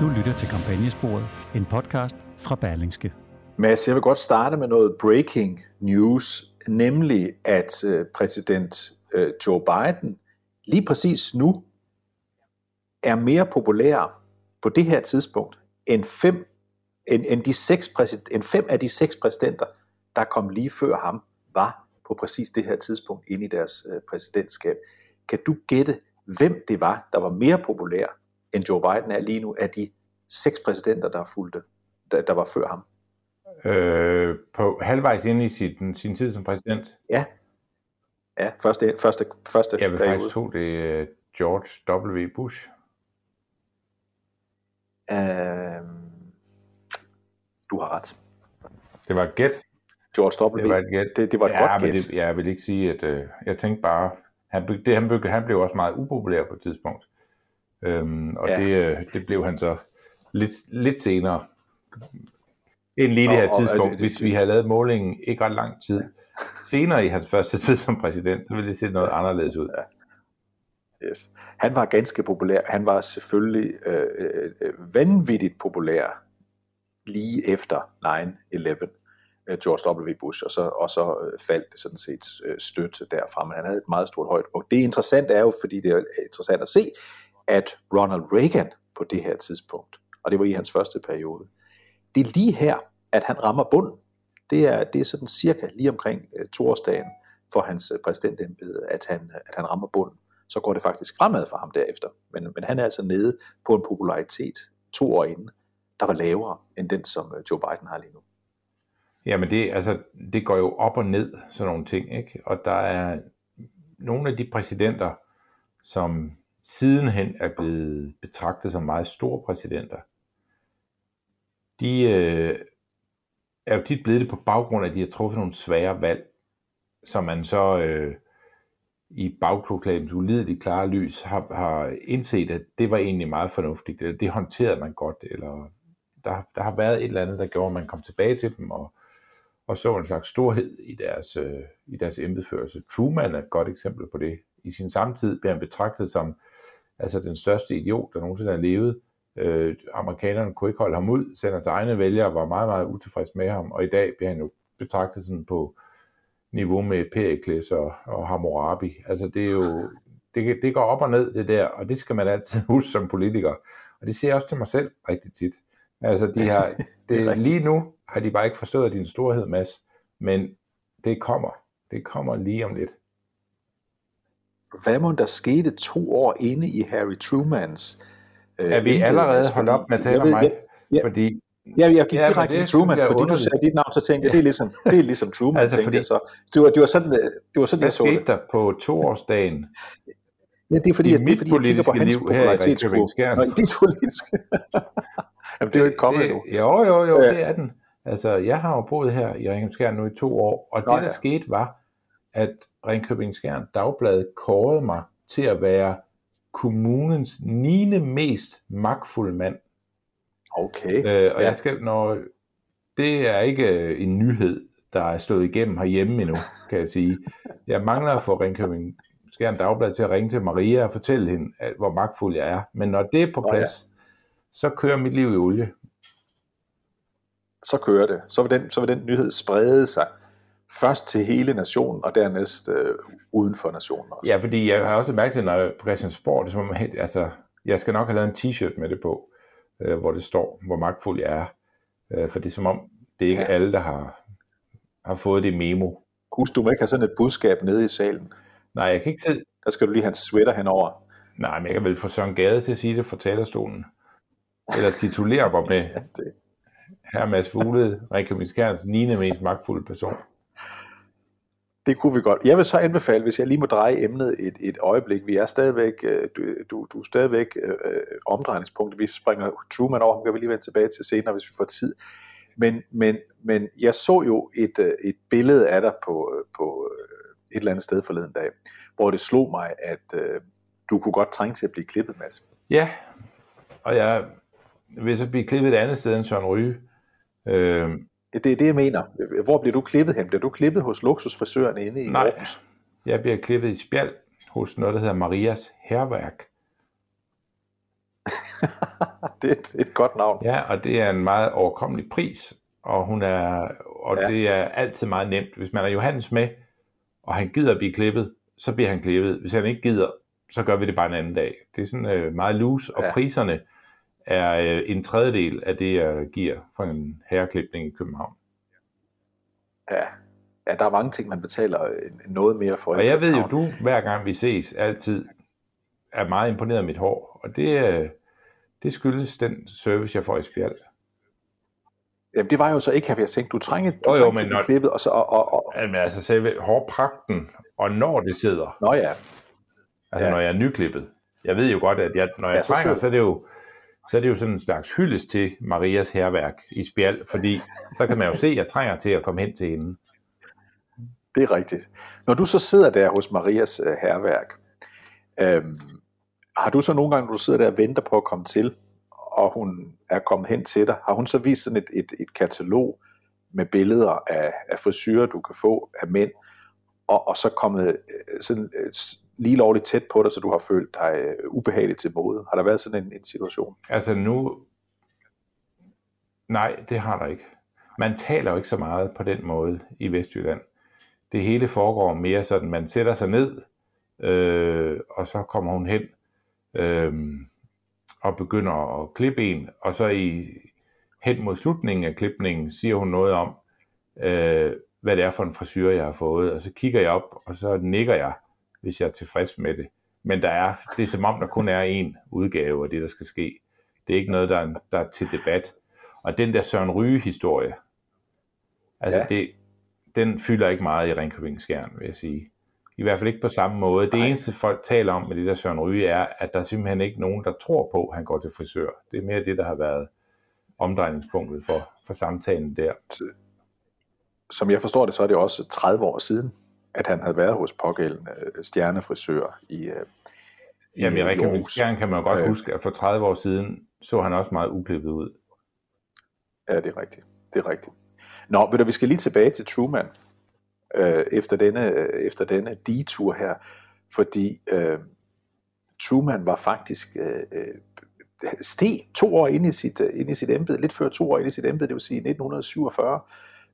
Du lytter til Kampagnesporet, en podcast fra Berlingske. Mads, jeg vil godt starte med noget breaking news, nemlig at øh, præsident øh, Joe Biden lige præcis nu er mere populær på det her tidspunkt end fem, end, end, de seks præsident, end fem af de seks præsidenter, der kom lige før ham, var på præcis det her tidspunkt inde i deres øh, præsidentskab. Kan du gætte, hvem det var, der var mere populær end Joe Biden er lige nu, af de seks præsidenter, der, fulgte, der, der var før ham? Øh, på halvvejs inde i sin, sin tid som præsident? Ja. Ja, første, første, første Jeg vil periode. faktisk tro, det er George W. Bush. Øh, du har ret. Det var et gæt. George W. Det var et gæt. Det, det var et ja, godt gæt. Det, jeg vil ikke sige, at øh, jeg tænkte bare, han, det, han, han blev også meget upopulær på et tidspunkt. Øhm, og ja. det, øh, det blev han så lidt, lidt senere. End lige det her og, tidspunkt. Og, og, Hvis vi havde lavet målingen ikke ret lang tid senere i hans første tid som præsident, så ville det se noget anderledes ud. Ja. Yes. Han var ganske populær. Han var selvfølgelig øh, øh, øh vanvittigt populær lige efter 9-11. Øh, George W. Bush, og så, og så faldt det sådan set støtte derfra, men han havde et meget stort højdepunkt. Det interessante er jo, fordi det er interessant at se, at Ronald Reagan på det her tidspunkt, og det var i hans første periode, det er lige her, at han rammer bunden. Det er, det er sådan cirka lige omkring uh, toårsdagen for hans øh, præsidentembede, at han, at han rammer bunden. Så går det faktisk fremad for ham derefter. Men, men han er altså nede på en popularitet to år inden, der var lavere end den, som øh, Joe Biden har lige nu. Jamen det, altså, det går jo op og ned, sådan nogle ting. Ikke? Og der er nogle af de præsidenter, som sidenhen er blevet betragtet som meget store præsidenter, de øh, er jo tit blevet det på baggrund af, at de har truffet nogle svære valg, som man så øh, i bagklokskabens ulideligt klare lys har, har indset, at det var egentlig meget fornuftigt, eller det håndterede man godt, eller der, der har været et eller andet, der gjorde, at man kom tilbage til dem og, og så en slags storhed i deres, øh, i deres embedsførelse. Truman er et godt eksempel på det. I sin samtid bliver han betragtet som altså den største idiot, der nogensinde har levet. Øh, amerikanerne kunne ikke holde ham ud, selv hans egne vælgere var meget, meget utilfredse med ham, og i dag bliver han jo betragtet sådan på niveau med Pericles og, og Hammurabi. Altså det er jo, det, det går op og ned det der, og det skal man altid huske som politiker. Og det ser jeg også til mig selv rigtig tit. Altså de har, det, det lige nu har de bare ikke forstået din storhed, Mads, men det kommer. Det kommer lige om lidt hvad må der skete to år inde i Harry Trumans øh, Er vi allerede altså, holdt op med at tale om mig? Ja, fordi Ja, jeg gik ja, direkte til Truman, fordi du sagde dit navn, så tænkte jeg, ja. det er ligesom, det er ligesom Truman, altså, tænkte fordi, jeg så. Det var, det var sådan, det var sådan jeg så det. Hvad skete der på toårsdagen? Ja, det er fordi, at, det er fordi jeg kigger på hans popularitetsgruppe. Nå, i dit politiske. Jamen, det er jo ikke kommet endnu. Jo, jo, jo, det er den. Altså, jeg har jo boet her i Ringkøbing nu i to år, og Nå, det, der ja. skete, var, at Ringkøbing Skjern Dagblad kårede mig til at være kommunens 9. mest magtfulde mand. Okay. Øh, og ja. jeg skal, når, det er ikke øh, en nyhed, der er stået igennem herhjemme endnu, kan jeg sige. Jeg mangler at få Ringkøbing Skjern Dagblad til at ringe til Maria og fortælle hende, at, hvor magtfuld jeg er. Men når det er på plads, oh, ja. så kører mit liv i olie. Så kører det. Så vil den, så vil den nyhed sprede sig først til hele nationen, og dernæst øh, uden for nationen også. Ja, fordi jeg har også mærket til, når på Christiansborg, det er som, altså, jeg skal nok have lavet en t-shirt med det på, øh, hvor det står, hvor magtfuld jeg er. Øh, for det er som om, det er ikke ja. alle, der har, har fået det memo. Husk, du må ikke have sådan et budskab nede i salen. Nej, jeg kan ikke se. Der skal du lige have en sweater henover. Nej, men jeg kan vel få Søren Gade til at sige det fra talerstolen. Eller titulere mig med ja, det. Her Mads Fuglede, Ringkøbing Skærns 9. mest magtfulde person. Det kunne vi godt. Jeg vil så anbefale, hvis jeg lige må dreje emnet et, et øjeblik. Vi er stadigvæk, øh, du, du, du er stadigvæk øh, øh, omdrejningspunkt. Vi springer Truman over, ham kan vi lige vende tilbage til senere, hvis vi får tid. Men, men, men jeg så jo et, øh, et billede af dig på, på et eller andet sted forleden dag, hvor det slog mig, at øh, du kunne godt trænge til at blive klippet, Mads. Ja, og jeg vil så blive klippet et andet sted end Søren Ryge. Øh, det er det, jeg mener. Hvor bliver du klippet hen? Bliver du klippet hos luksusfrisøren inde i Nej, Aarhus? jeg bliver klippet i spjald hos noget, der hedder Marias Herværk. det er et, godt navn. Ja, og det er en meget overkommelig pris, og, hun er, og ja. det er altid meget nemt. Hvis man er Johannes med, og han gider at blive klippet, så bliver han klippet. Hvis han ikke gider, så gør vi det bare en anden dag. Det er sådan øh, meget loose, og ja. priserne er øh, en tredjedel af det, jeg giver for en herreklipning i København. Ja. ja, der er mange ting, man betaler øh, noget mere for. Og jeg ved jo, du hver gang vi ses, altid er meget imponeret af mit hår, og det, øh, det skyldes den service, jeg får i Spjald. Jamen, det var jo så ikke, at jeg tænkte, du trænger, du jo, jo, men når, klippet, og så... Og, og, og... Jamen, altså selve hårpragten, og når det sidder. Nå ja. Altså, ja. når jeg er nyklippet. Jeg ved jo godt, at jeg, når jeg ja, trænger, så, så er det jo så er det jo sådan en slags hyldest til Marias herværk i spjald, fordi så kan man jo se, at jeg trænger til at komme hen til hende. Det er rigtigt. Når du så sidder der hos Marias øh, herværk, øhm, har du så nogle gange, når du sidder der og venter på at komme til, og hun er kommet hen til dig, har hun så vist sådan et, et, et katalog med billeder af, af frisyrer, du kan få af mænd, og, og så kommet øh, sådan lige lovligt tæt på dig, så du har følt dig øh, ubehageligt til mode? Har der været sådan en, en situation? Altså nu, nej, det har der ikke. Man taler jo ikke så meget på den måde i Vestjylland. Det hele foregår mere sådan, man sætter sig ned, øh, og så kommer hun hen øh, og begynder at klippe en, og så i hen mod slutningen af klipningen siger hun noget om, øh, hvad det er for en frisyr, jeg har fået, og så kigger jeg op, og så nikker jeg, hvis jeg er tilfreds med det. Men der er, det er som om, der kun er en udgave af det, der skal ske. Det er ikke noget, der er, der er til debat. Og den der Søren Ryge-historie, altså ja. det, den fylder ikke meget i Ringkøbing Skjern, vil jeg sige. I hvert fald ikke på samme måde. Det Nej. eneste folk taler om med det der Søren Ryge er, at der er simpelthen ikke nogen, der tror på, at han går til frisør. Det er mere det, der har været omdrejningspunktet for, for samtalen der. Som jeg forstår det, så er det også 30 år siden, at han havde været hos pågældende øh, stjernefrisør i, øh, i Jamen, i Ringkøbing Skjern kan man jo godt øh, huske, at for 30 år siden så han også meget uklippet ud. Ja, det er rigtigt. Det er rigtigt. Nå, ved du, vi skal lige tilbage til Truman, øh, efter, denne, efter denne detur her, fordi øh, Truman var faktisk øh, øh steg to år ind i sit, ind i sit embede, lidt før to år ind i sit embede, det vil sige 1947,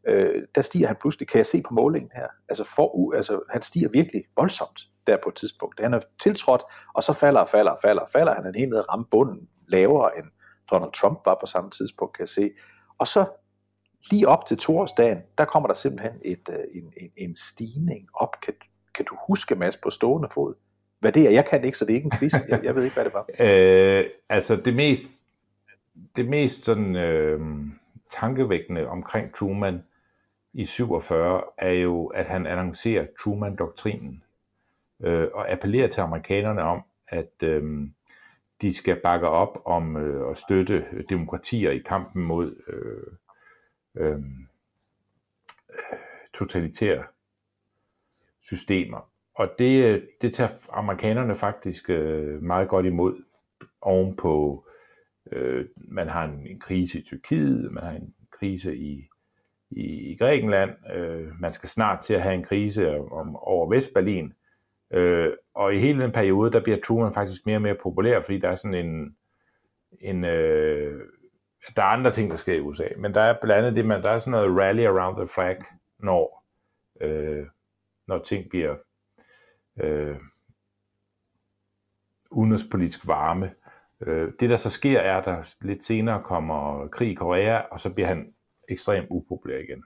øh, der stiger han pludselig, kan jeg se på målingen her, altså, for, altså han stiger virkelig voldsomt der på et tidspunkt. Han er tiltrådt, og så falder og falder og falder og falder. Han er helt nede og ramme bunden lavere end Donald Trump var på samme tidspunkt, kan jeg se. Og så lige op til toårsdagen, der kommer der simpelthen et, øh, en, en, en stigning op. Kan, kan du huske, Mads, på stående fod? Hvad det er? Jeg kan ikke, så det er ikke en quiz. Jeg, jeg ved ikke, hvad det var. øh, altså det mest, det mest sådan, øh, tankevækkende omkring Truman, i 47 er jo, at han annoncerer Truman-doktrinen øh, og appellerer til amerikanerne om, at øh, de skal bakke op om øh, at støtte demokratier i kampen mod øh, øh, totalitære systemer. Og det, øh, det tager amerikanerne faktisk øh, meget godt imod ovenpå, øh, man har en, en krise i Tyrkiet, man har en krise i i, i Grækenland. Øh, man skal snart til at have en krise om, over Vestberlin. Øh, og i hele den periode, der bliver Truman faktisk mere og mere populær, fordi der er sådan en, en øh, der er andre ting, der sker i USA, men der er blandt andet det, man, der er sådan noget rally around the flag, når, øh, når ting bliver øh, udenrigspolitisk varme. Øh, det, der så sker, er, at der lidt senere kommer krig i Korea, og så bliver han ekstremt upopulær igen.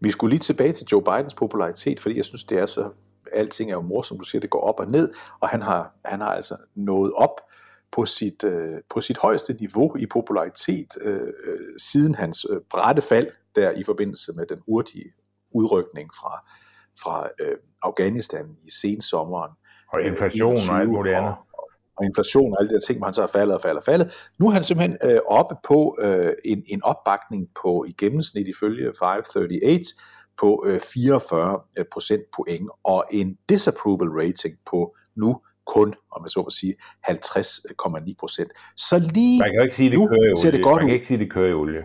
Vi skulle lige tilbage til Joe Bidens popularitet, fordi jeg synes, det er så, alting er jo morsomt, du siger, det går op og ned, og han har, han har altså nået op på sit, øh, på sit højeste niveau i popularitet øh, øh, siden hans øh, brætte fald der i forbindelse med den hurtige udrykning fra, fra øh, Afghanistan i sensommeren. Og inflation og alt muligt andet og inflation og alle de der ting, hvor han så har faldet og faldet og faldet. Nu er han simpelthen øh, oppe på øh, en, en opbakning på i gennemsnit ifølge 538 på øh, 44 procent point og en disapproval rating på nu kun, om jeg så må sige, 50,9 procent. Så lige man kan jo ikke sige, det nu kører i ser det godt Man kan ud. ikke sige, det kører i olie.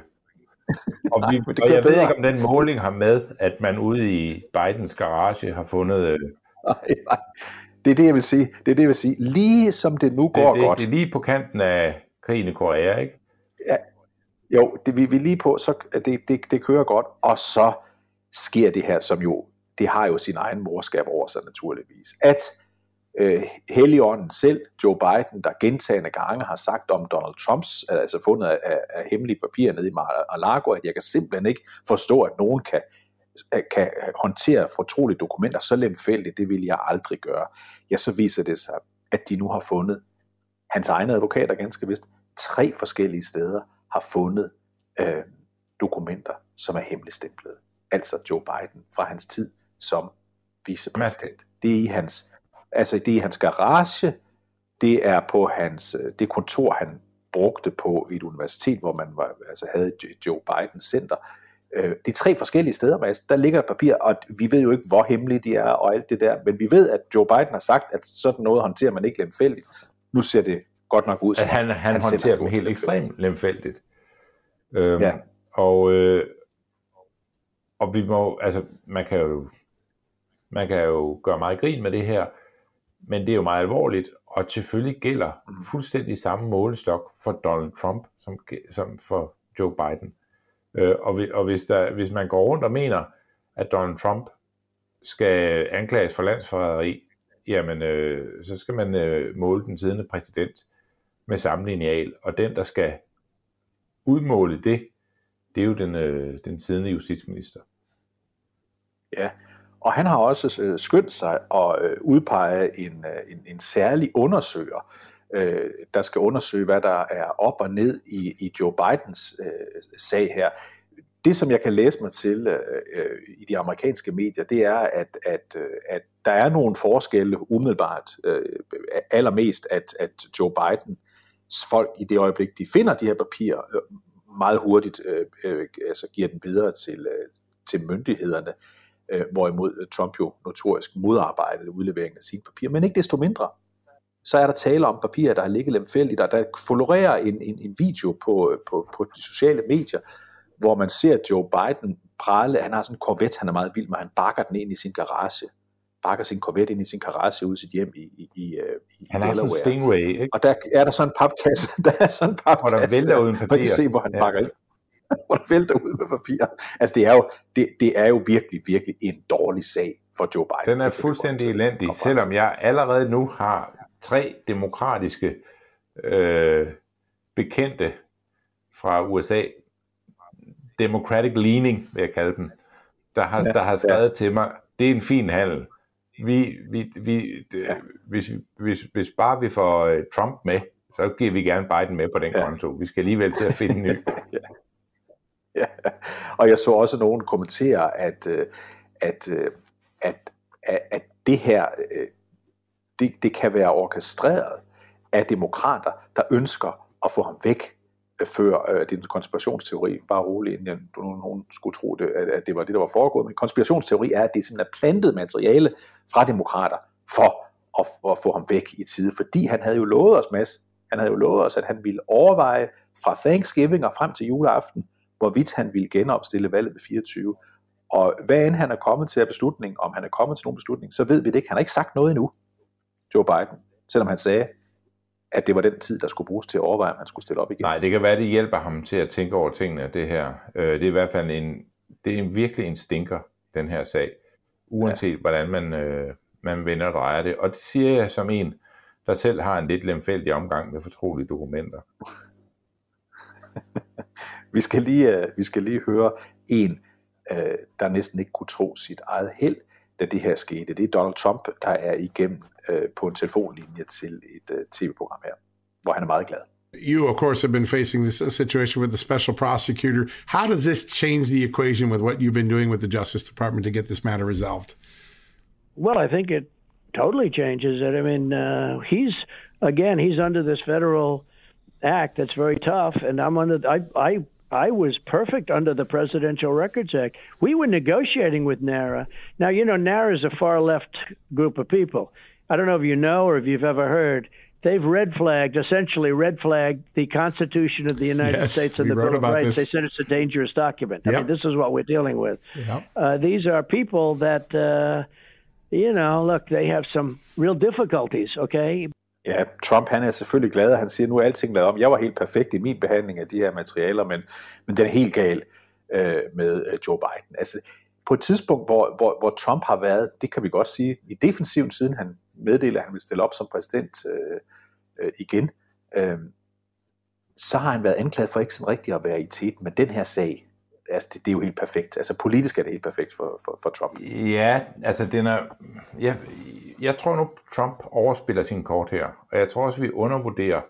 og, vi, det og jeg bedre. ved ikke, om den måling har med, at man ude i Bidens garage har fundet... Øh... Nej, nej det er det, jeg vil sige. Det er det, jeg vil sige. Lige som det nu går det, det, godt. Det er lige på kanten af krigen i Korea, ikke? Ja, jo, det vi er lige på, så det, det, det kører godt, og så sker det her, som jo, det har jo sin egen morskab over sig naturligvis, at øh, Helligånden selv, Joe Biden, der gentagende gange har sagt om Donald Trumps, altså fundet af, af hemmelige papirer nede i Mar-a-Lago, at jeg kan simpelthen ikke forstå, at nogen kan, kan håndtere fortrolige dokumenter så lemfældigt, det vil jeg aldrig gøre. Ja, så viser det sig, at de nu har fundet, hans egne advokater ganske vist, tre forskellige steder har fundet øh, dokumenter, som er hemmeligstemplede. Altså Joe Biden fra hans tid som vicepræsident. Det er i hans, altså det er i hans garage, det er på hans, det kontor, han brugte på et universitet, hvor man var, altså havde Joe Biden Center. Øh, de tre forskellige steder, Mads, der ligger et papir, og vi ved jo ikke, hvor hemmelige de er og alt det der, men vi ved, at Joe Biden har sagt, at sådan noget håndterer man ikke lemfældigt. Nu ser det godt nok ud, som han, han, han håndterer dem helt ekstremt lemfældigt. Øhm, ja. Og, øh, og vi må, altså, man kan jo man kan jo gøre meget grin med det her, men det er jo meget alvorligt, og selvfølgelig gælder mm. fuldstændig samme målestok for Donald Trump som, som for Joe Biden. Øh, og, og hvis, der, hvis man går rundt og mener, at Donald Trump skal anklages for landsforræderi, jamen øh, så skal man øh, måle den siddende præsident med samme lineal, og den, der skal udmåle det, det er jo den, øh, den siddende justitsminister. Ja, og han har også øh, skyndt sig at øh, udpege en, øh, en, en særlig undersøger, øh, der skal undersøge, hvad der er op og ned i, i Joe Bidens øh, sag her. Det, som jeg kan læse mig til øh, øh i de amerikanske medier, det er, at, at, øh, at der er nogle forskelle umiddelbart. Øh, allermest, at, at Joe Biden folk i det øjeblik, de finder de her papirer, øh, meget hurtigt øh, øh, altså giver den videre til, øh, til myndighederne, øh, hvorimod Trump jo notorisk modarbejdede udleveringen af sine papirer. Men ikke desto mindre, så er der tale om papirer, der har ligget lemfældigt, og der florerer en, en, en video på, på, på de sociale medier, hvor man ser Joe Biden prale, han har sådan en Corvette, han er meget vild med, han bakker den ind i sin garage, bakker sin Corvette ind i sin garage ud i sit hjem i, i, i, i han har sådan en Stingray, ikke? Og der er der sådan en papkasse, der er sådan en papkasse, hvor der vælter uden papir. Man kan se, hvor han ja. bakker ind. hvor der vælter ud med papir. Altså det er, jo, det, det er jo virkelig, virkelig en dårlig sag for Joe Biden. Den er fuldstændig elendig, selvom jeg allerede nu har tre demokratiske øh, bekendte fra USA, Democratic Leaning, vil jeg kalde dem, der har, ja, der har skrevet ja. til mig, det er en fin handel. Vi, vi, vi, ja. hvis, hvis, hvis bare vi får uh, Trump med, så giver vi gerne Biden med på den ja. konto. Vi skal alligevel til at finde en ny. ja. ja. Og jeg så også nogen kommentere, at, øh, at, øh, at, at, at det her, det, det kan være orkestreret af demokrater, der ønsker at få ham væk øh, før øh, det er en konspirationsteori, bare roligt, inden nogen, nogen skulle tro, det, at det var det, der var foregået. Men konspirationsteori er, at det simpelthen er plantet materiale fra demokrater for at, at få ham væk i tide, fordi han havde jo lovet os, Mads, han havde jo lovet os, at han ville overveje fra Thanksgiving og frem til juleaften, hvorvidt han ville genopstille valget ved 24. Og hvad end han er kommet til af beslutning, om han er kommet til nogen beslutning, så ved vi det ikke. Han har ikke sagt noget endnu, Joe Biden, selvom han sagde, at det var den tid, der skulle bruges til at overveje, om han skulle stille op igen. Nej, det kan være, det hjælper ham til at tænke over tingene, det her. Øh, det er i hvert fald en, det er en, virkelig en stinker, den her sag. Uanset ja. hvordan man, øh, man vender og drejer det. Og det siger jeg som en, der selv har en lidt lemfældig omgang med fortrolige dokumenter. vi, skal lige, uh, vi skal lige høre en, uh, der næsten ikke kunne tro sit eget held, da det her skete. Det er Donald Trump, der er igennem uh, på en telefonlinje til et uh, tv-program her, hvor han er meget glad. You, of course, have been facing this situation with the special prosecutor. How does this change the equation with what you've been doing with the Justice Department to get this matter resolved? Well, I think it totally changes it. I mean, uh, he's again, he's under this federal act that's very tough, and I'm under. I I I was perfect under the Presidential Records Act. We were negotiating with NARA. Now, you know, NARA is a far left group of people. I don't know if you know or if you've ever heard. They've red flagged, essentially red flagged the Constitution of the United yes, States and the Bill of Rights. This. They said it's a dangerous document. Yep. I mean, this is what we're dealing with. Yep. Uh, these are people that uh, you know, look, they have some real difficulties, okay? Ja, Trump han er selvfølgelig glad, og han siger, nu er alting lavet om. Jeg var helt perfekt i min behandling af de her materialer, men, men den er helt gal øh, med øh, Joe Biden. Altså, på et tidspunkt, hvor, hvor, hvor Trump har været, det kan vi godt sige, i defensiven, siden han meddeler, at han vil stille op som præsident øh, øh, igen, øh, så har han været anklaget for ikke sådan rigtigt at være i tæt med den her sag. Altså, det, det er jo helt perfekt. Altså, politisk er det helt perfekt for, for, for Trump. Ja, altså, den er, jeg, jeg tror nu, Trump overspiller sin kort her, og jeg tror også, vi undervurderer,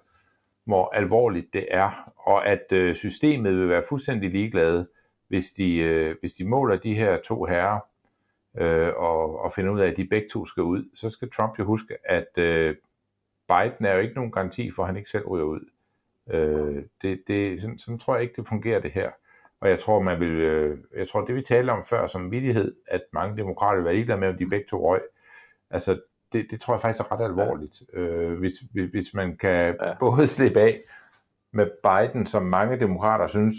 hvor alvorligt det er, og at øh, systemet vil være fuldstændig ligeglade, hvis de, øh, hvis de måler de her to herrer, øh, og, og finder ud af, at de begge to skal ud, så skal Trump jo huske, at øh, Biden er jo ikke nogen garanti for, at han ikke selv ryger ud. Øh, det, det, sådan, sådan tror jeg ikke, det fungerer det her. Og jeg tror, man vil, øh, jeg tror, det vi talte om før som vidighed, at mange demokrater være ligeglade med, om de begge to røg, altså det, det tror jeg faktisk er ret alvorligt. Ja. Øh, hvis, hvis, hvis man kan ja. både slippe af med Biden, som mange demokrater synes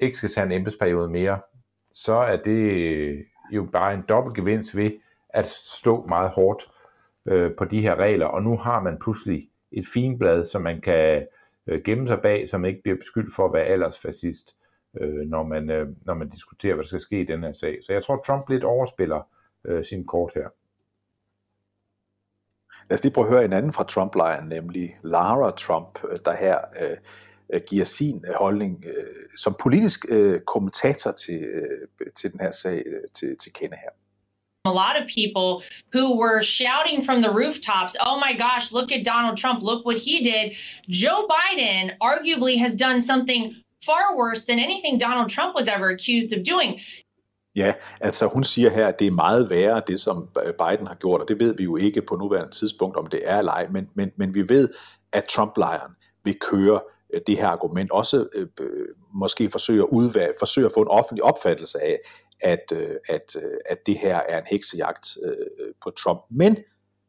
ikke skal tage en embedsperiode mere, så er det jo bare en dobbelt gevinst ved at stå meget hårdt øh, på de her regler, og nu har man pludselig et finblad, som man kan øh, gemme sig bag, som ikke bliver beskyldt for at være aldersfascist, øh, når, man, øh, når man diskuterer, hvad der skal ske i den her sag. Så jeg tror, Trump lidt overspiller øh, sin kort her. Lad os lige prøve at høre en anden fra Trump-lejren, nemlig Lara Trump, øh, der her øh, øh, giver sin øh, holdning øh, som politisk øh, kommentator til, øh, til den her sag til, til kende her. a lot of people who were shouting from the rooftops, oh my gosh, look at Donald Trump, look what he did. Joe Biden arguably has done something far worse than anything Donald Trump was ever accused of doing. Ja, altså hun siger her, at det er meget værre, det som Biden har gjort, og det ved vi jo ikke på nuværende tidspunkt, om det er eller ej, men, men, men vi ved, at Trump-lejren vil køre øh, det her argument, også øh, måske forsøge at, udvalge, forsøge at få en offentlig opfattelse af, at, øh, at, øh, at det her er en heksejagt øh, på Trump. Men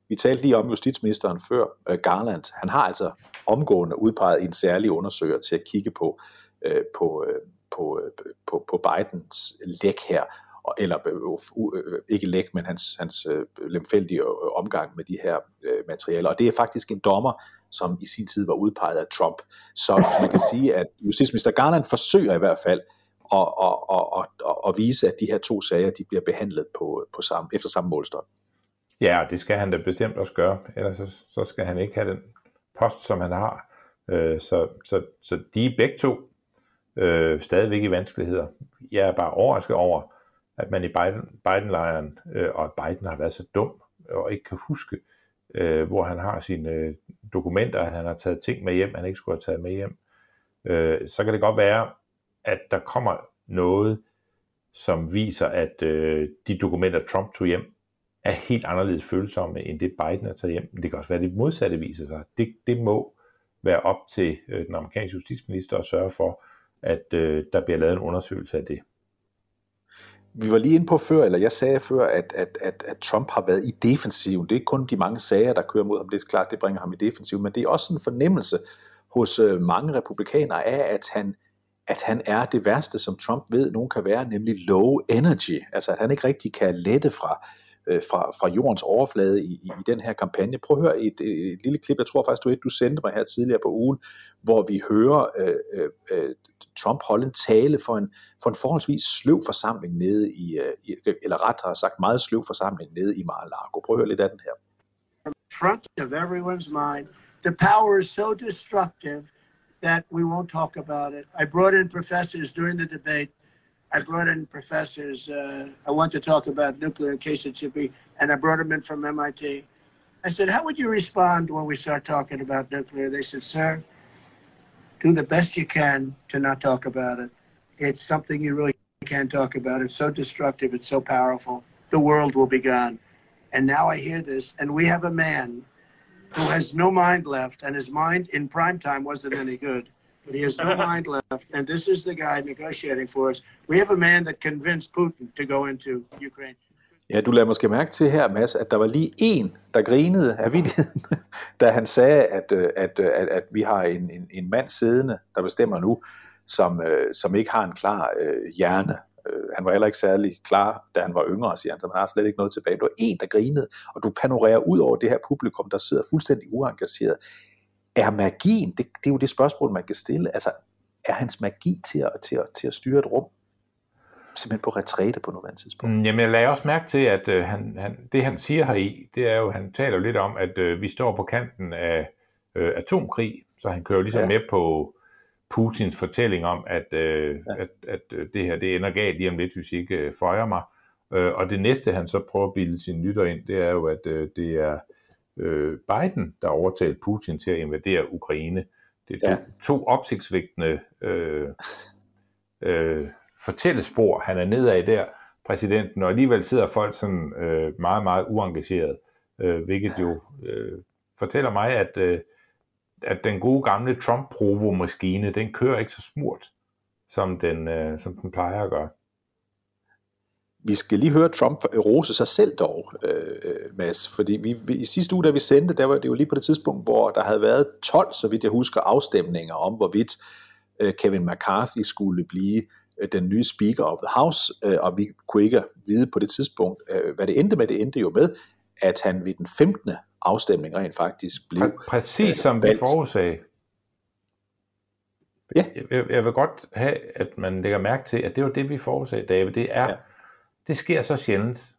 vi talte lige om justitsministeren før, øh, Garland, han har altså omgående udpeget en særlig undersøger til at kigge på, øh, Øh, på, øh, på, øh, på, på Bidens læk her, eller øh, øh, ikke læk, men hans, hans lemfældige omgang med de her materialer. Og det er faktisk en dommer, som i sin tid var udpeget af Trump. Så man kan sige, at justitsminister Garland forsøger i hvert fald at, at, at, at, at vise, at de her to sager de bliver behandlet på, på samme, efter samme målstok. Ja, det skal han da bestemt også gøre, ellers så, så skal han ikke have den post, som han har. Så, så, så de er begge to øh, stadigvæk i vanskeligheder. Jeg er bare overrasket over, at man i Biden, Biden-lejren, øh, og at Biden har været så dum, og ikke kan huske, øh, hvor han har sine øh, dokumenter, at han har taget ting med hjem, han ikke skulle have taget med hjem. Øh, så kan det godt være, at der kommer noget, som viser, at øh, de dokumenter, Trump tog hjem, er helt anderledes følsomme, end det Biden har taget hjem. Men det kan også være, at det modsatte viser sig. Det, det må være op til øh, den amerikanske justitsminister at sørge for, at øh, der bliver lavet en undersøgelse af det. Vi var lige inde på før, eller jeg sagde før, at, at, at, at Trump har været i defensiven. Det er ikke kun de mange sager, der kører mod ham. Det er klart, det bringer ham i defensiv, men det er også en fornemmelse hos øh, mange republikanere af, at han, at han er det værste, som Trump ved, nogen kan være, nemlig low energy. Altså at han ikke rigtig kan lette fra, øh, fra, fra jordens overflade i, i, i den her kampagne. Prøv at høre et, et, et lille klip, jeg tror faktisk, du et, du sendte mig her tidligere på ugen, hvor vi hører øh, øh, øh, Trump holde en tale for en, for en forholdsvis sløv forsamling nede i, øh, i eller ret har sagt meget sløv forsamling nede i Mar-a-Lago. Prøv at høre lidt af den her. Front of everyone's mind, the power is so destructive that we won't talk about it. I brought in professors during the debate I brought in professors. Uh, I want to talk about nuclear in case it should be, and I brought them in from MIT. I said, How would you respond when we start talking about nuclear? They said, Sir, do the best you can to not talk about it. It's something you really can't talk about. It's so destructive, it's so powerful. The world will be gone. And now I hear this, and we have a man who has no mind left, and his mind in prime time wasn't any good. But he has no mind left. And this is the guy negotiating for us. We have a man that convinced Putin to go into Ukraine. Ja, du lader måske mærke til her, Mads, at der var lige en, der grinede af vidigheden, da han sagde, at, øh, at, øh, at, at vi har en, en, en mand siddende, der bestemmer nu, som, øh, som ikke har en klar øh, hjerne. Han var heller ikke særlig klar, da han var yngre, siger han, så man har slet ikke noget tilbage. Du var en, der grinede, og du panorerer ud over det her publikum, der sidder fuldstændig uengageret. Er magien, det, det er jo det spørgsmål, man kan stille, altså er hans magi til at, til at, til at styre et rum simpelthen på retræte på nuværende tidspunkt? Mm, jamen, jeg lagde også mærke til, at øh, han, han, det han siger her i, det er jo, han taler lidt om, at øh, vi står på kanten af øh, atomkrig, så han kører ligesom ja. med på Putins fortælling om, at, øh, ja. at, at øh, det her det ender galt lige om lidt, hvis I ikke øh, føjer mig. Øh, og det næste, han så prøver at bilde sine lytter ind, det er jo, at øh, det er øh, Biden, der overtalte Putin til at invadere Ukraine. Det er to, ja. to opsigtsvægtende øh, øh, fortællespor, han er nedad der, præsidenten, og alligevel sidder folk sådan øh, meget, meget uengageret, øh, hvilket jo øh, fortæller mig, at, øh, at den gode gamle Trump-provo-maskine, den kører ikke så smurt, som den, øh, som den plejer at gøre. Vi skal lige høre Trump rose sig selv dog, øh, Mads, fordi vi, vi, i sidste uge, da vi sendte, der var det jo lige på det tidspunkt, hvor der havde været 12, så vidt jeg husker, afstemninger om, hvorvidt øh, Kevin McCarthy skulle blive øh, den nye Speaker of the House, øh, og vi kunne ikke vide på det tidspunkt, øh, hvad det endte med. Det endte jo med, at han ved den 15. afstemning rent faktisk blev Præ- Præcis øh, som vi forudsagde. Ja. Jeg, jeg vil godt have, at man lægger mærke til, at det var det, vi forudsagde, David. Det er, ja. Det sker så sjældent,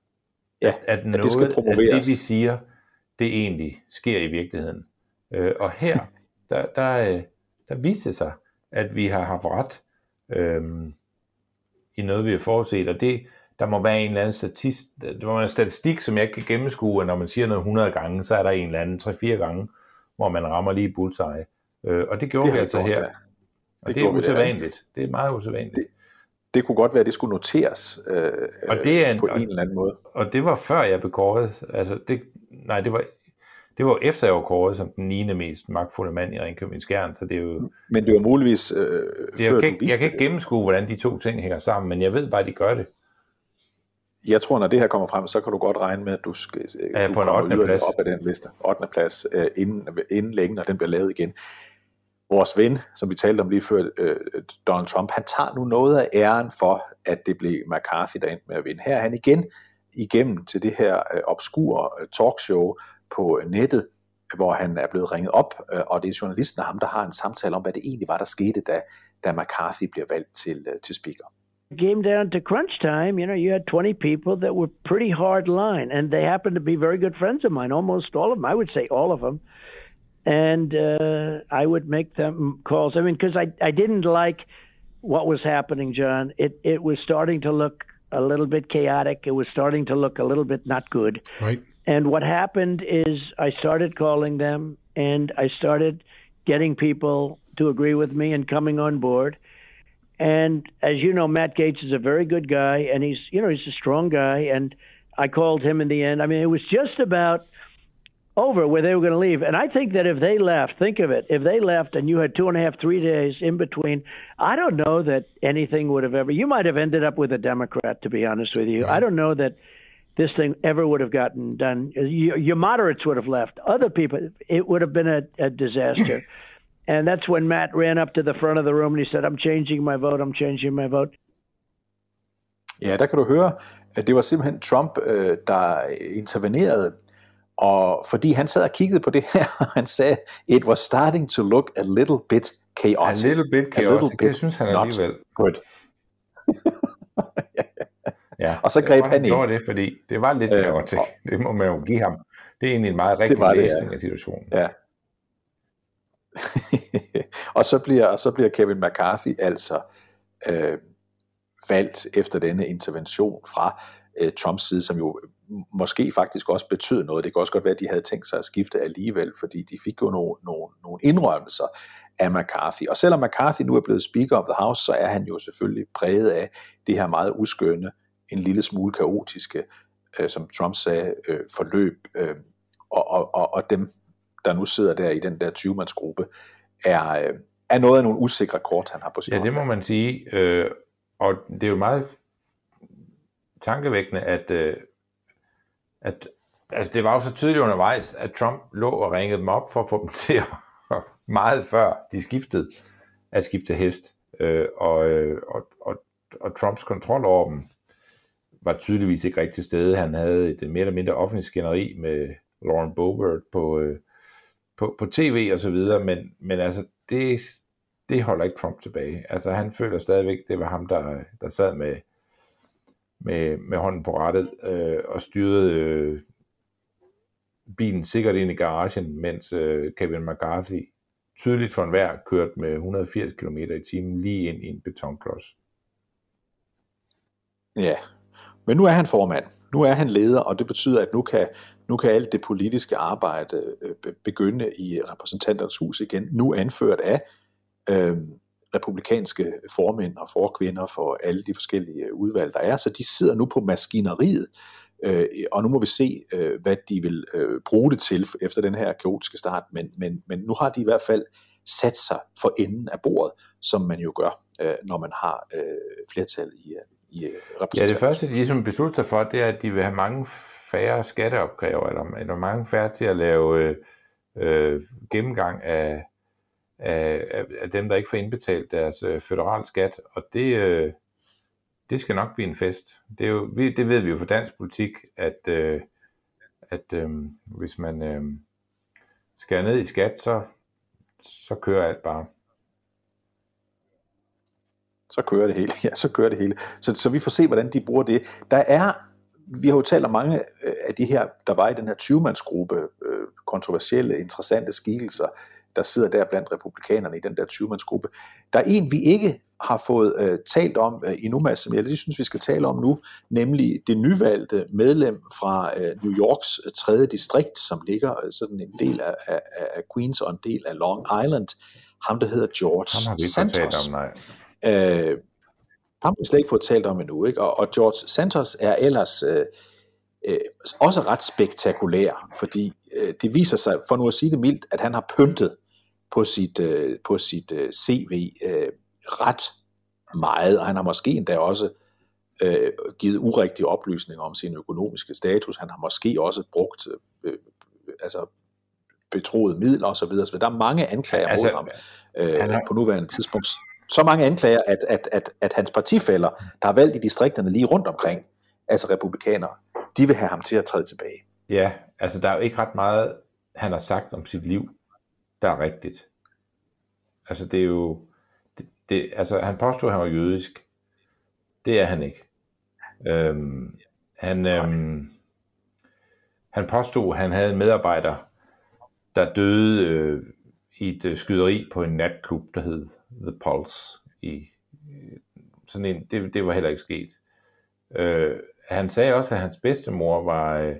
Ja, at, at at noget det skal af det, vi siger, det egentlig sker i virkeligheden. Øh, og her, der, der, øh, der viste det sig, at vi har haft ret øh, i noget, vi har forudset, og det, der må være en eller anden statist, der må være en statistik, som jeg ikke kan gennemskue, at når man siger noget 100 gange, så er der en eller anden 3-4 gange, hvor man rammer lige bullseye. Øh, og det gjorde Det vi altså gjort, her. ja. Og Det det er usædvanligt. Det er meget usædvanligt. Det- Det kunne godt være, at det skulle noteres øh, Og det er en- på en eller anden måde. Og det var før jeg blev kåret. Altså det, nej, det var, det var efter jeg var kåret som den 9. mest magtfulde mand i Ringkøbing Skjern, så det er jo... Men det var muligvis øh, før jeg, du kan ikke, jeg kan ikke gennemskue, hvordan de to ting hænger sammen, men jeg ved bare, at de gør det. Jeg tror, når det her kommer frem, så kan du godt regne med, at du, skal, Ja, du på en kommer ottende yderligere plads. op af den liste. 8. plads, øh, inden, inden længe, når den bliver lavet igen. Vores ven, som vi talte om lige før, øh, Donald Trump, han tager nu noget af æren for, at det blev McCarthy, der endte med at vinde. Her er han igen igennem til det her øh, obskure øh, talkshow på øh, nettet, hvor han er blevet ringet op, øh, og det er journalisten og ham, der har en samtale om, hvad det egentlig var, der skete, da, da McCarthy bliver valgt til, øh, til speaker. came down to crunch time, you know, you had 20 people that were pretty hard line, and they happened to be very good friends of mine, almost all of them. I would say all of them. And uh, I would make them calls. I mean, because I, I didn't like what was happening, John. It, it was starting to look a little bit chaotic. It was starting to look a little bit not good. Right. And what happened is I started calling them and I started getting people to agree with me and coming on board. And as you know, Matt Gates is a very good guy and he's, you know, he's a strong guy. And I called him in the end. I mean, it was just about over where they were going to leave. And I think that if they left, think of it, if they left and you had two and a half, three days in between, I don't know that anything would have ever, you might have ended up with a Democrat, to be honest with you. I don't know that this thing ever would have gotten done. Your, your moderates would have left. Other people, it would have been a, a disaster. and that's when Matt ran up to the front of the room and he said, I'm changing my vote. I'm changing my vote. Ja, der kan du høre, at det var simpelthen Trump, øh, der intervenerede, og fordi han sad og kiggede på det her, og han sagde, it was starting to look a little bit chaotic. A little bit A little chaotic, det synes han not alligevel. Good. Ja, Og så det greb var, han ind. det, fordi det var lidt Øh, chaotic. og- Det må man jo give ham. Det er egentlig en meget rigtig var det, ja. læsning af situationen. Ja. og, så bliver, og så bliver Kevin McCarthy altså øh, valgt efter denne intervention fra øh, Trumps side, som jo måske faktisk også betød noget. Det kan også godt være, at de havde tænkt sig at skifte alligevel, fordi de fik jo nogle, nogle, nogle indrømmelser af McCarthy. Og selvom McCarthy nu er blevet Speaker of the House, så er han jo selvfølgelig præget af det her meget uskønne, en lille smule kaotiske, øh, som Trump sagde, øh, forløb. Øh, og, og, og, og dem, der nu sidder der i den der 20-mandsgruppe, er, øh, er noget af nogle usikre kort, han har på sin Ja, det må man sige. Øh, og det er jo meget tankevækkende, at, øh, at altså det var jo så tydeligt undervejs, at Trump lå og ringede dem op for at få dem til at meget før de skiftede at skifte hest. Øh, og, øh, og, og, og Trumps kontrol over dem var tydeligvis ikke rigtig til stede. Han havde et mere eller mindre offentligt skænderi med Lauren Boebert på, øh, på, på tv og så videre, men, men altså det, det holder ikke Trump tilbage. Altså han føler stadigvæk, det var ham, der, der sad med, med, med hånden på rettet øh, og styrede øh, bilen sikkert ind i garagen, mens øh, Kevin McCarthy tydeligt for enhver kørt med 180 km i timen lige ind i en betonklods. Ja, men nu er han formand. Nu er han leder, og det betyder, at nu kan, nu kan alt det politiske arbejde øh, begynde i repræsentanternes hus igen, nu anført af øh, republikanske formænd og forkvinder for alle de forskellige udvalg, der er. Så de sidder nu på maskineriet, øh, og nu må vi se, øh, hvad de vil øh, bruge det til efter den her kaotiske start. Men, men, men nu har de i hvert fald sat sig for enden af bordet, som man jo gør, øh, når man har øh, flertal i, i øh, Ja, det første, de ligesom beslutter sig for, det er, at de vil have mange færre skatteopkræver, eller, eller mange færre til at lave øh, øh, gennemgang af, af, af dem, der ikke får indbetalt deres øh, federal skat, og det, øh, det skal nok blive en fest. Det, er jo, vi, det ved vi jo fra dansk politik, at, øh, at øh, hvis man øh, skærer ned i skat, så, så kører alt bare så kører det hele. Ja, så kører det hele. Så, så vi får se, hvordan de bruger det. Der er, vi har jo talt om mange øh, af de her, der var i den her 20-mandsgruppe, øh, kontroversielle, interessante skikkelser, der sidder der blandt republikanerne i den der 20-mandsgruppe. Der er en, vi ikke har fået øh, talt om øh, endnu, Mads, som jeg lige synes, vi skal tale om nu, nemlig det nyvalgte medlem fra øh, New Yorks 3. Øh, distrikt, som ligger øh, sådan en del af, af, af Queens og en del af Long Island. Ham, der hedder George Ham Santos. Om, nej. Øh, ham har vi slet ikke fået talt om endnu, ikke? Og, og George Santos er ellers øh, øh, også ret spektakulær, fordi øh, det viser sig, for nu at sige det mildt, at han har pyntet på sit, øh, på sit øh, CV øh, ret meget, og han har måske endda også øh, givet urigtige oplysninger om sin økonomiske status. Han har måske også brugt øh, altså betroede midler osv. Så der er mange anklager altså, mod ham øh, har... på nuværende tidspunkt, så mange anklager, at, at, at, at hans partifælder, der har valgt i distrikterne lige rundt omkring, altså republikanere, de vil have ham til at træde tilbage. Ja, altså der er jo ikke ret meget, han har sagt om sit liv, der er rigtigt. Altså det er jo, det, det, altså han påstod, at han var jødisk. Det er han ikke. Øhm, han, øhm, han påstod, at han havde en medarbejder, der døde øh, i et øh, skyderi på en natklub, der hed The Pulse i øh, sådan en, det, det var heller ikke sket. Øh, han sagde også, at hans bedstemor var øh,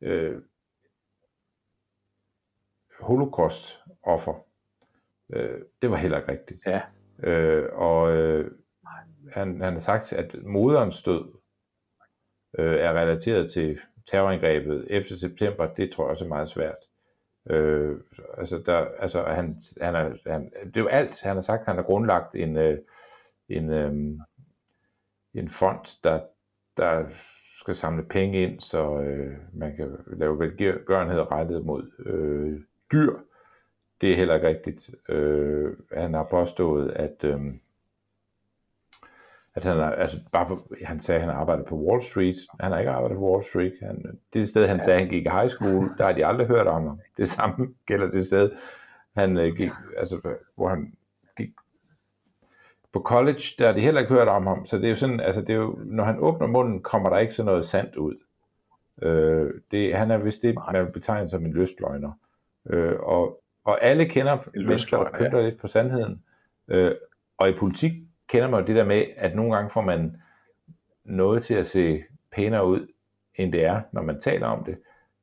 øh holocaust-offer. Øh, det var heller ikke rigtigt. Ja. Øh, og øh, han, han har sagt, at moderens død øh, er relateret til terrorangrebet efter september. Det tror jeg også er meget svært. Øh, altså, der, altså han, han er, han, det er jo alt, han har sagt, han har grundlagt en, øh, en, øh, en fond, der, der skal samle penge ind, så øh, man kan lave velgørenhed rettet mod øh, dyr. Det er heller ikke rigtigt. Øh, han har påstået, at øh, at han, er, altså bare på, han sagde, at han arbejder på Wall Street. Han har ikke arbejdet på Wall Street. Han, det sted, han ja. sagde, han gik i high school, der har de aldrig hørt om ham. Det samme gælder det sted, han øh, gik, altså, hvor han gik på college, der har de heller ikke hørt om ham. Så det er jo sådan, altså det er jo, når han åbner munden, kommer der ikke så noget sandt ud. Øh, det, han er vist det, man vil betegne som en lystløgner. Øh, og, og alle kender mennesker, der pynter ja. lidt på sandheden. Øh, og i politik kender man jo det der med, at nogle gange får man noget til at se pænere ud, end det er, når man taler om det.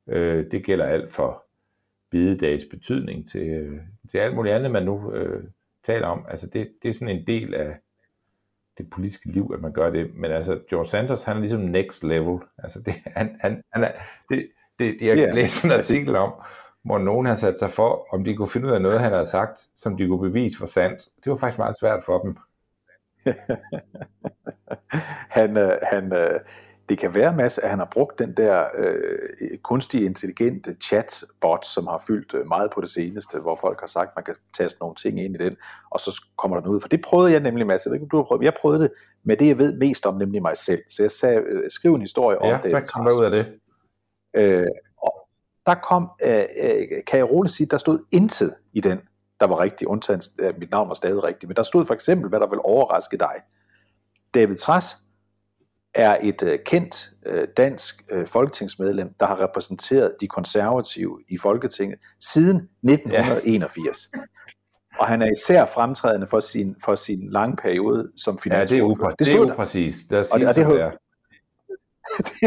Øh, det gælder alt for bidedags betydning til, til alt muligt andet, man nu øh, taler om. Altså det, det er sådan en del af det politiske liv, at man gør det. Men altså, George Sanders, han er ligesom next level. Altså det, han, han, han er, det, det, de har yeah. læst en artikel om, hvor nogen har sat sig for, om de kunne finde ud af noget, han havde sagt, som de kunne bevise for sandt. Det var faktisk meget svært for dem. han, øh, han, øh, det kan være, Mads, at han har brugt den der øh, kunstige, intelligente chatbot, som har fyldt øh, meget på det seneste, hvor folk har sagt, at man kan taste nogle ting ind i den, og så kommer der noget ud. For det prøvede jeg nemlig, Mads. Jeg ved ikke, du har prøvet. Jeg prøvede det med det, jeg ved mest om, nemlig mig selv. Så jeg sagde, øh, skriv en historie Ja, om det. hvad kom der ud af det? Øh, der kom, øh, øh, kan jeg roligt sige, der stod intet i den, der var rigtigt, undtagen øh, mit navn var stadig rigtigt. Men der stod for eksempel, hvad der vil overraske dig. David Træs er et øh, kendt øh, dansk øh, folketingsmedlem, der har repræsenteret de konservative i Folketinget siden 1981. Og han er især fremtrædende for sin, for sin lange periode som Ja, det er, finansordfører. upræ- det stod er der. upræcist. Lad os Og det- og det, det det er.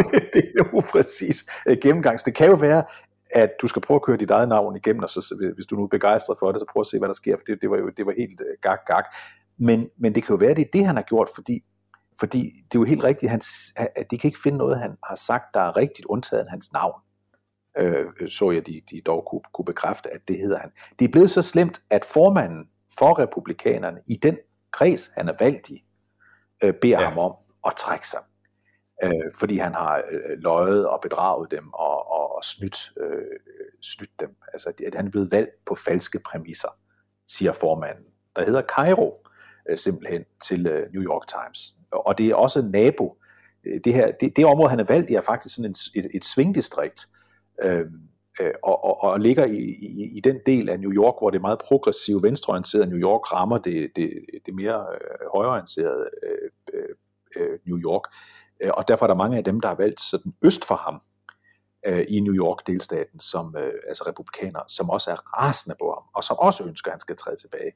det, det upræcis gennemgang. Så det kan jo være, at du skal prøve at køre dit eget navn igennem, og så, hvis du nu er begejstret for det, så prøv at se, hvad der sker, for det, det var jo det var helt øh, gak, gak. Men, men det kan jo være, det er det, han har gjort, fordi, fordi det er jo helt rigtigt, han, at de kan ikke finde noget, han har sagt, der er rigtigt, undtaget hans navn. Øh, så jeg, de, de dog kunne, kunne bekræfte, at det hedder han. Det er blevet så slemt, at formanden for republikanerne i den kreds, han er valgt i, øh, beder ja. ham om at trække sig øh, fordi han har øh, løjet og bedraget dem og, og, snydt, øh, snydt dem. Altså, at han er blevet valgt på falske præmisser, siger formanden, der hedder Cairo, øh, simpelthen til øh, New York Times. Og det er også nabo. Øh, det, her, det, det område, han er valgt i, er faktisk sådan en, et, et svingdistrikt, øh, øh, og, og, og ligger i, i, i den del af New York, hvor det meget progressive, venstreorienterede New York rammer det, det, det mere øh, højreorienterede øh, øh, øh New York. Øh, og derfor er der mange af dem, der har valgt sådan øst for ham øh, i New York-delstaten, som øh, altså republikanere, som også er rasende på ham, og som også ønsker, at han skal træde tilbage.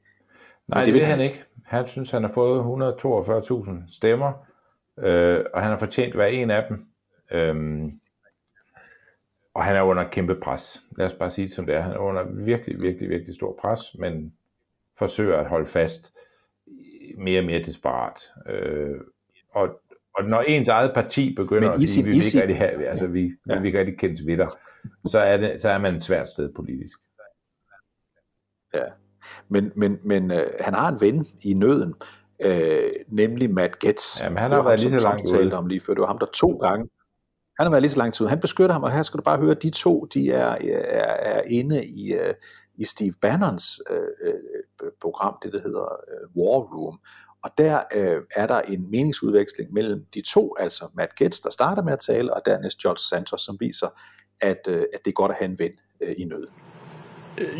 Nej, det vil han ikke. Han synes, han har fået 142.000 stemmer, øh, og han har fortjent hver en af dem. Øhm, og han er under kæmpe pres. Lad os bare sige det som det er. Han er under virkelig, virkelig, virkelig stor pres, men forsøger at holde fast mere og mere desperat. Øh, og, og når ens eget parti begynder Men at sige, sin- vi vil ikke rigtig have, altså vi, vi Ja. vil ikke rigtig kendes ved dig, så er, det, så er man et svært sted politisk. Ja. Men, men, men øh, han har en ven i nøden, øh, nemlig Matt Getz. Jamen, han har været ham, lige så langt ude. talte om lige før. Det var ham, der to gange. Han har været lige så lang tid. Han beskytter ham, og her skal du bare høre, de to, de er, er, er inde i, øh, i Steve Bannons øh, øh, program, det der hedder øh, War Room. Og der øh, er der en meningsudveksling mellem de to, altså Matt Gaetz, der starter med at tale, og dernæst George Santos, som viser, at, øh, at det er godt at have en ven øh, i nød.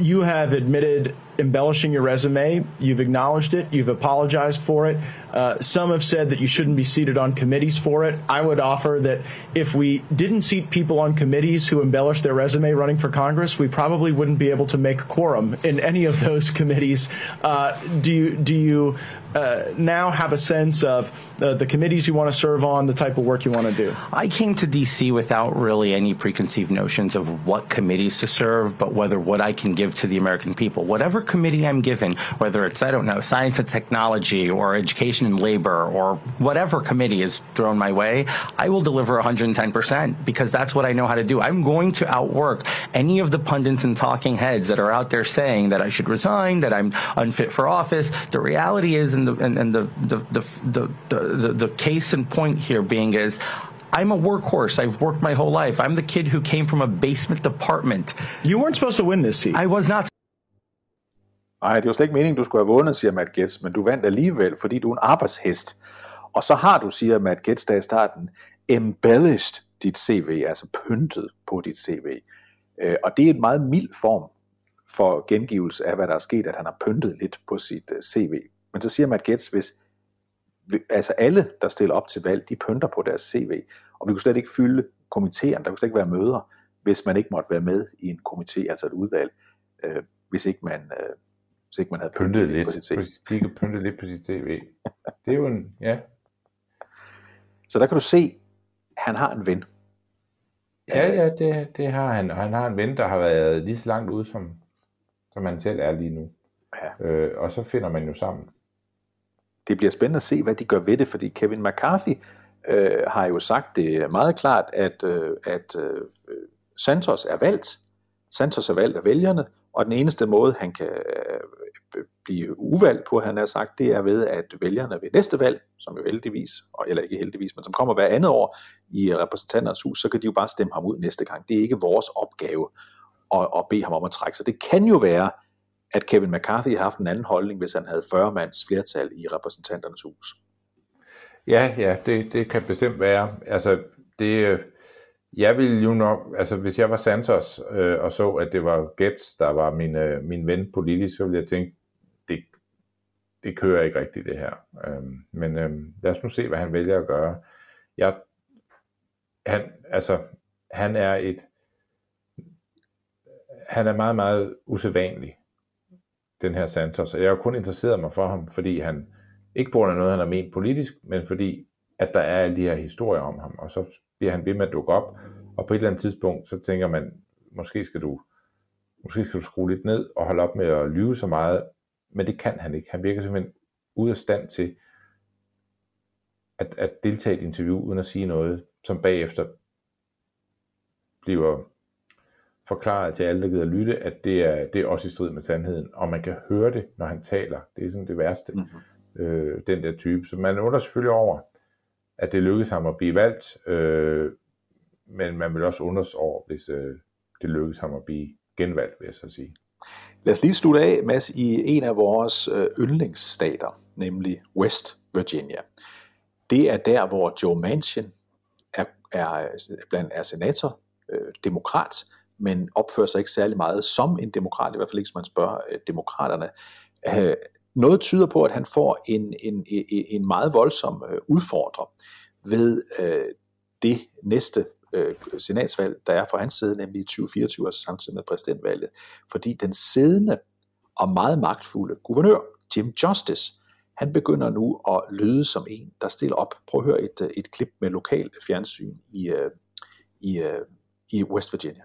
you have admitted embellishing your resume. You've acknowledged it. You've apologized for it. Uh, some have said that you shouldn't be seated on committees for it. I would offer that if we didn't seat people on committees who embellish their resume running for Congress, we probably wouldn't be able to make quorum in any of those committees. Uh, do you do you uh, now have a sense of uh, the committees you want to serve on, the type of work you want to do? I came to DC without really any preconceived notions of what committees to serve, but whether what I can give to the American people. Whatever committee I'm given, whether it's, I don't know, science and technology or education and labor or whatever committee is thrown my way, I will deliver 110% because that's what I know how to do. I'm going to outwork any of the pundits and talking heads that are out there saying that I should resign, that I'm unfit for office. The reality is, and the, and, and the, the, the, the, the, the case in point here being is, I'm a workhorse. I've worked my whole life. I'm the kid who came from a basement department. You weren't supposed to win this seat. I was not Nej, det var slet ikke meningen, du skulle have vundet, siger Matt Getz, men du vandt alligevel, fordi du er en arbejdshest. Og så har du, siger Matt Getz der i starten, embellished dit CV, altså pyntet på dit CV. Øh, og det er en meget mild form for gengivelse af, hvad der er sket, at han har pyntet lidt på sit øh, CV. Men så siger Matt Getz, hvis altså alle, der stiller op til valg, de pynter på deres CV, og vi kunne slet ikke fylde komitéerne, der kunne slet ikke være møder, hvis man ikke måtte være med i en komité, altså et udvalg, øh, hvis ikke man, øh, hvis ikke man havde pyntet, Pyntet lidt på sit sit, de kan pynte lidt på sit tv. Det er jo en, ja, Så der kan du se, han har en ven. ja, ja det, det har han. Og han har en ven, der har været lige så langt ude, som, som han selv er lige nu. Ja. Øh, og så finder man jo sammen. Det bliver spændende at se, hvad de gør ved det, fordi Kevin McCarthy øh, har jo sagt det meget klart, at, øh, at øh, Santos er valgt. Santos er valgt af vælgerne, og den eneste måde, han kan øh, blive uvalgt på, han har sagt, det er ved, at vælgerne ved næste valg, som jo heldigvis, eller ikke heldigvis, men som kommer hver andet år, i repræsentanternes hus, så kan de jo bare stemme ham ud næste gang. Det er ikke vores opgave at, at bede ham om at trække sig. Det kan jo være, at Kevin McCarthy har haft en anden holdning, hvis han havde 40 mands flertal i repræsentanternes hus. Ja, ja, det, det kan bestemt være. Altså, det, øh, jeg ville jo nok, altså hvis jeg var Santos øh, og så, at det var Gets, der var min, øh, min ven politisk, så ville jeg tænke, det, det kører ikke rigtigt det her. Øh, men øh, lad os nu se, hvad han vælger at gøre. Jeg, han, altså, han er et, han er meget, meget usædvanlig, den her Santos. Og jeg har kun interesseret mig for ham, fordi han, ikke på grund af noget, han har ment politisk, men fordi, at der er alle de her historier om ham, og så bliver han ved med at dukke op, og på et eller andet tidspunkt, så tænker man, måske skal du, måske skal du skrue lidt ned og holde op med at lyve så meget, men det kan han ikke. Han virker simpelthen ude af stand til at, at deltage i et interview, uden at sige noget, som bagefter bliver forklaret til alle, der gider lytte, at det er, det er også i strid med sandheden, og man kan høre det, når han taler. Det er sådan det værste, mm-hmm. øh, den der type. Så man undrer selvfølgelig over, at det lykkedes ham at blive valgt, øh, men man vil også undres over, hvis øh, det lykkedes ham at blive genvalgt, vil jeg så sige. Lad os lige slutte af, Mads, i en af vores øh, yndlingsstater, nemlig West Virginia. Det er der, hvor Joe Manchin er, er, blandt er senator, øh, demokrat, men opfører sig ikke særlig meget som en demokrat, i hvert fald ikke, som man spørger øh, demokraterne. Øh, noget tyder på, at han får en, en, en, en meget voldsom øh, udfordrer ved øh, det næste øh, senatsvalg, der er for hans side, nemlig i 2024, altså samtidig med præsidentvalget, fordi den siddende og meget magtfulde guvernør, Jim Justice, han begynder nu at lyde som en, der stiller op. Prøv at høre et, øh, et klip med lokal fjernsyn i, øh, i, i West Virginia.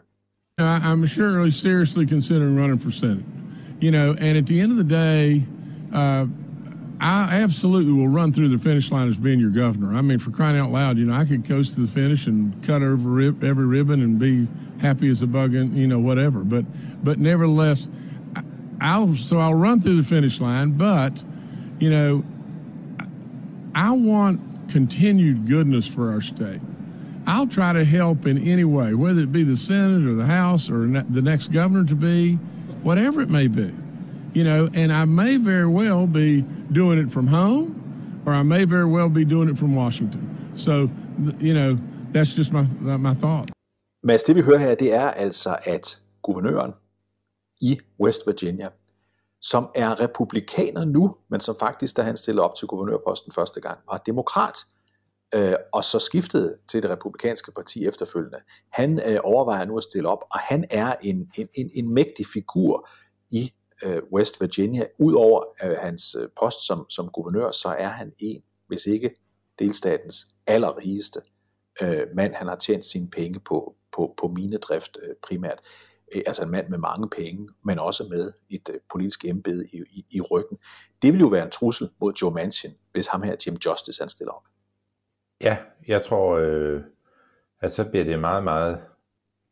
Uh, I'm sure seriously considering running for Senate. You know, and at the end of the day, uh, I absolutely will run through the finish line as being your governor. I mean, for crying out loud, you know, I could coast to the finish and cut over every ribbon and be happy as a bug and you know whatever. But but nevertheless, I'll so I'll run through the finish line. But you know, I want continued goodness for our state. I'll try to help in any way, whether it be the Senate or the House or the next governor to be, whatever it may be you know, and I may very well be doing it from home, or I may very well be doing it from Washington. So, you know, that's just my, uh, my thought. Mads, det vi hører her, det er altså, at guvernøren i West Virginia, som er republikaner nu, men som faktisk, da han stillede op til guvernørposten første gang, var demokrat, øh, og så skiftede til det republikanske parti efterfølgende. Han øh, overvejer nu at stille op, og han er en, en, en, en mægtig figur i øh, West Virginia. Udover øh, hans øh, post som, som guvernør, så er han en, hvis ikke delstatens allerrigeste øh, mand. Han har tjent sine penge på, på, på minedrift øh, primært. Øh, altså en mand med mange penge, men også med et øh, politisk embede i, i, i ryggen. Det vil jo være en trussel mod Joe Manchin, hvis ham her, Jim Justice, han stiller op. Ja, jeg tror, øh, at så bliver det meget, meget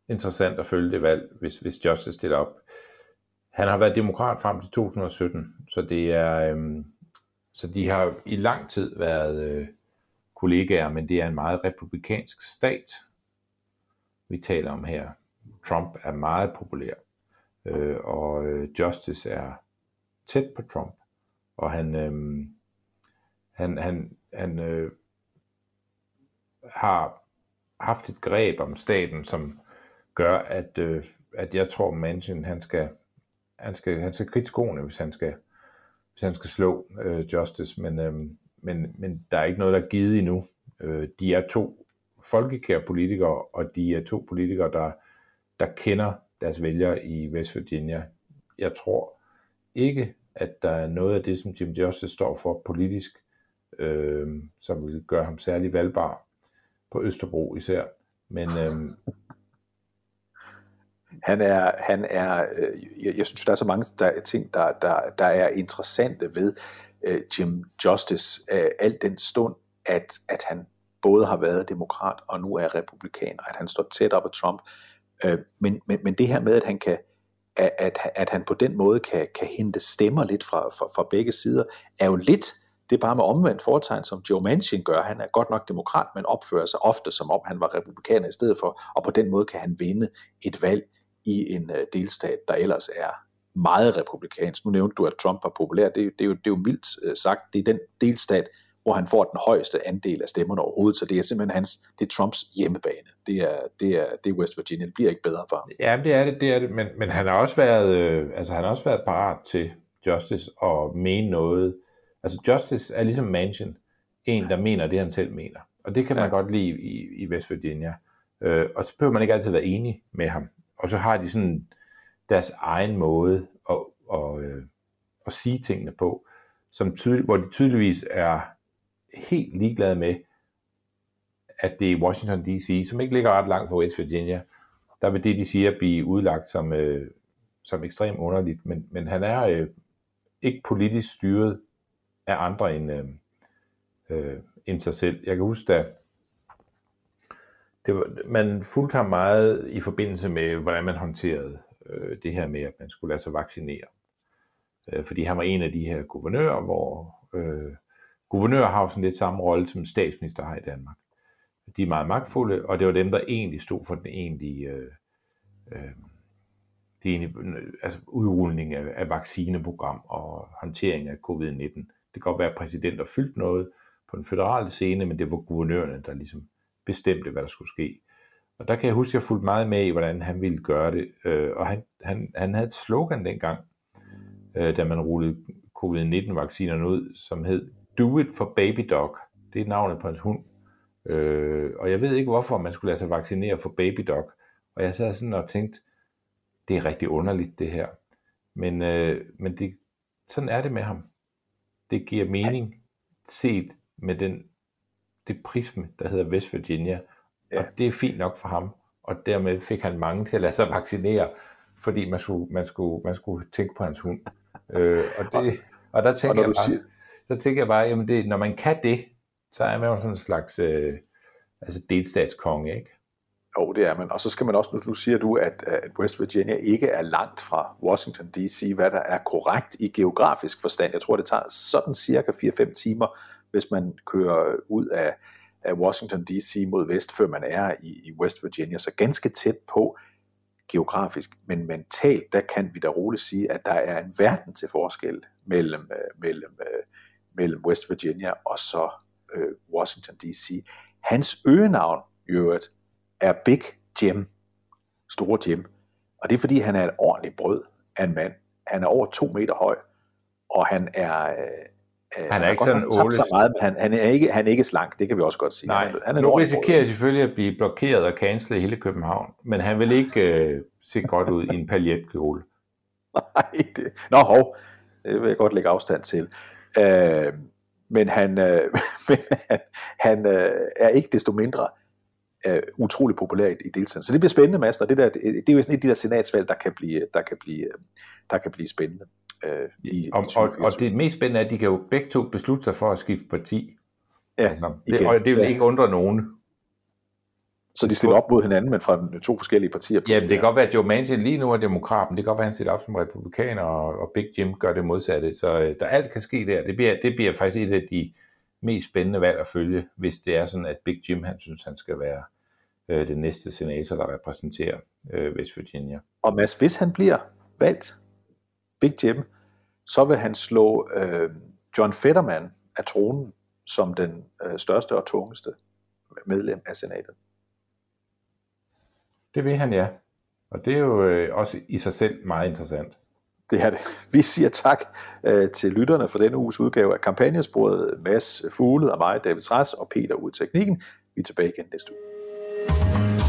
interessant at følge det valg, hvis, hvis Justice stiller op. Han har været demokrat frem til 2017, så det er, øhm, så de har i lang tid været øh, kollegaer, men det er en meget republikansk stat, vi taler om her. Trump er meget populær, øh, og øh, Justice er tæt på Trump, og han, øh, han, han, han øh, har haft et greb om staten, som gør, at, øh, at jeg tror, Manchin han skal han skal, han skal kridte skoene, hvis han skal, hvis han skal slå øh, Justice, men, øh, men, men der er ikke noget, der er givet endnu. Øh, de er to folkekære politikere, og de er to politikere, der, der kender deres vælgere i West Virginia. Jeg tror ikke, at der er noget af det, som Jim Justice står for politisk, øh, som vil gøre ham særlig valgbar på Østerbro især. Men, øh, han er, han er øh, jeg, jeg synes, der er så mange der, ting, der, der, der er interessante ved øh, Jim Justice, øh, alt den stund, at, at han både har været demokrat og nu er republikaner, at han står tæt op af Trump. Øh, men, men, men det her med, at han kan at, at, at han på den måde kan, kan hente stemmer lidt fra, fra, fra begge sider, er jo lidt Det er bare med omvendt foretegn, som Joe Manchin gør. Han er godt nok demokrat, men opfører sig ofte som om han var republikaner i stedet for, og på den måde kan han vinde et valg i en øh, delstat, der ellers er meget republikansk. Nu nævnte du, at Trump var populær. Det, er, det, er, jo, det er jo mildt øh, sagt. Det er den delstat, hvor han får den højeste andel af stemmerne overhovedet, så det er simpelthen hans, det er Trumps hjemmebane. Det er, det er, det er West Virginia. Det bliver ikke bedre for ham. Ja, det er det, det er det. Men, men han har også været, øh, altså han har også været parat til Justice og mene noget. Altså Justice er ligesom Manchin, en, der mener det, han selv mener. Og det kan man ja. godt lide i, i West Virginia. Øh, og så behøver man ikke altid være enig med ham. Og så har de sådan deres egen måde at, at, øh, at sige tingene på, som tydel, hvor de tydeligvis er helt ligeglade med, at det er Washington D.C., som ikke ligger ret langt fra West Virginia, der vil det, de siger, blive udlagt som, øh, som ekstremt underligt. Men, men han er øh, ikke politisk styret af andre end, øh, øh, end sig selv. Jeg kan huske, da det var, man fulgte ham meget i forbindelse med, hvordan man håndterede øh, det her med, at man skulle lade sig vaccinere. Øh, fordi han var en af de her guvernører, hvor øh, guvernører har sådan lidt samme rolle, som statsminister har i Danmark. De er meget magtfulde, og det var dem, der egentlig stod for den egentlige, øh, øh, de egentlige altså udrulning af, af vaccineprogram og håndtering af covid-19. Det kan godt være, at præsidenter fyldt noget på den føderale scene, men det var guvernørerne, der ligesom bestemte, hvad der skulle ske. Og der kan jeg huske, at jeg fulgte meget med i, hvordan han ville gøre det. Øh, og han, han, han havde et slogan dengang, øh, da man rullede covid-19-vaccinerne ud, som hed Do it for baby dog. Det er navnet på hans hund. Øh, og jeg ved ikke, hvorfor man skulle lade sig vaccinere for baby dog. Og jeg sad sådan og tænkte, det er rigtig underligt det her. Men, øh, men det, sådan er det med ham. Det giver mening set med den, det prisme, der hedder West Virginia. Ja. Og det er fint nok for ham. Og dermed fik han mange til at lade sig vaccinere, fordi man skulle, man skulle, man skulle tænke på hans hund. Øh, og, det, og der tænker og jeg bare, siger... så tænker jeg bare, jamen det, når man kan det, så er man jo sådan en slags øh, altså delstatskonge, ikke? Jo, det er man. Og så skal man også, nu, nu siger du, at, at West Virginia ikke er langt fra Washington D.C., hvad der er korrekt i geografisk forstand. Jeg tror, det tager sådan cirka 4-5 timer, hvis man kører ud af, af Washington D.C. mod vest, før man er i, i West Virginia. Så ganske tæt på geografisk, men mentalt, der kan vi da roligt sige, at der er en verden til forskel mellem, øh, mellem, øh, mellem West Virginia og så øh, Washington D.C. Hans øgenavn, i øvrigt, er Big Jim, store Jim. Og det er fordi, han er et ordentligt brød af en mand. Han er over to meter høj, og han er... Øh, øh han er ikke sådan Ole. Så meget, men han, han, er ikke, han er ikke slank, det kan vi også godt sige. Nej, han er nu risikerer selvfølgelig at blive blokeret og cancelet i hele København, men han vil ikke øh, se godt ud i en paljetkjole. Nej, det, nå hov, det vil jeg godt lægge afstand til. Øh, men han, øh, men han, han øh, er ikke desto mindre er utrolig populært i delstaten. Så det bliver spændende, Mads, og det, der, det, det er jo sådan et af de der senatsvalg, der kan blive, der kan blive, der kan blive spændende. Øh, i, og, i og, og det mest spændende er, at de kan jo begge to beslutte sig for at skifte parti. Ja, altså, det, og det vil ja. ikke undre nogen. Så de stiller op mod hinanden, men fra to forskellige partier. Ja, det kan godt være, at Joe Manchin lige nu er demokraten. Det kan godt være, at han stiller op som republikaner, og, og Big Jim gør det modsatte. Så øh, der alt kan ske der. Det bliver, det bliver faktisk et af de mest spændende valg at følge, hvis det er sådan, at Big Jim han synes, han skal være øh, den næste senator, der repræsenterer øh, West Virginia. Og Mads, hvis han bliver valgt, Big Jim, så vil han slå øh, John Fetterman af tronen som den øh, største og tungeste medlem af senatet. Det vil han, ja. Og det er jo øh, også i sig selv meget interessant. Det er det. Vi siger tak øh, til lytterne for denne uges udgave af kampagnesporet. Mads Fugle og mig, David Træs og Peter ud teknikken. Vi er tilbage igen næste uge.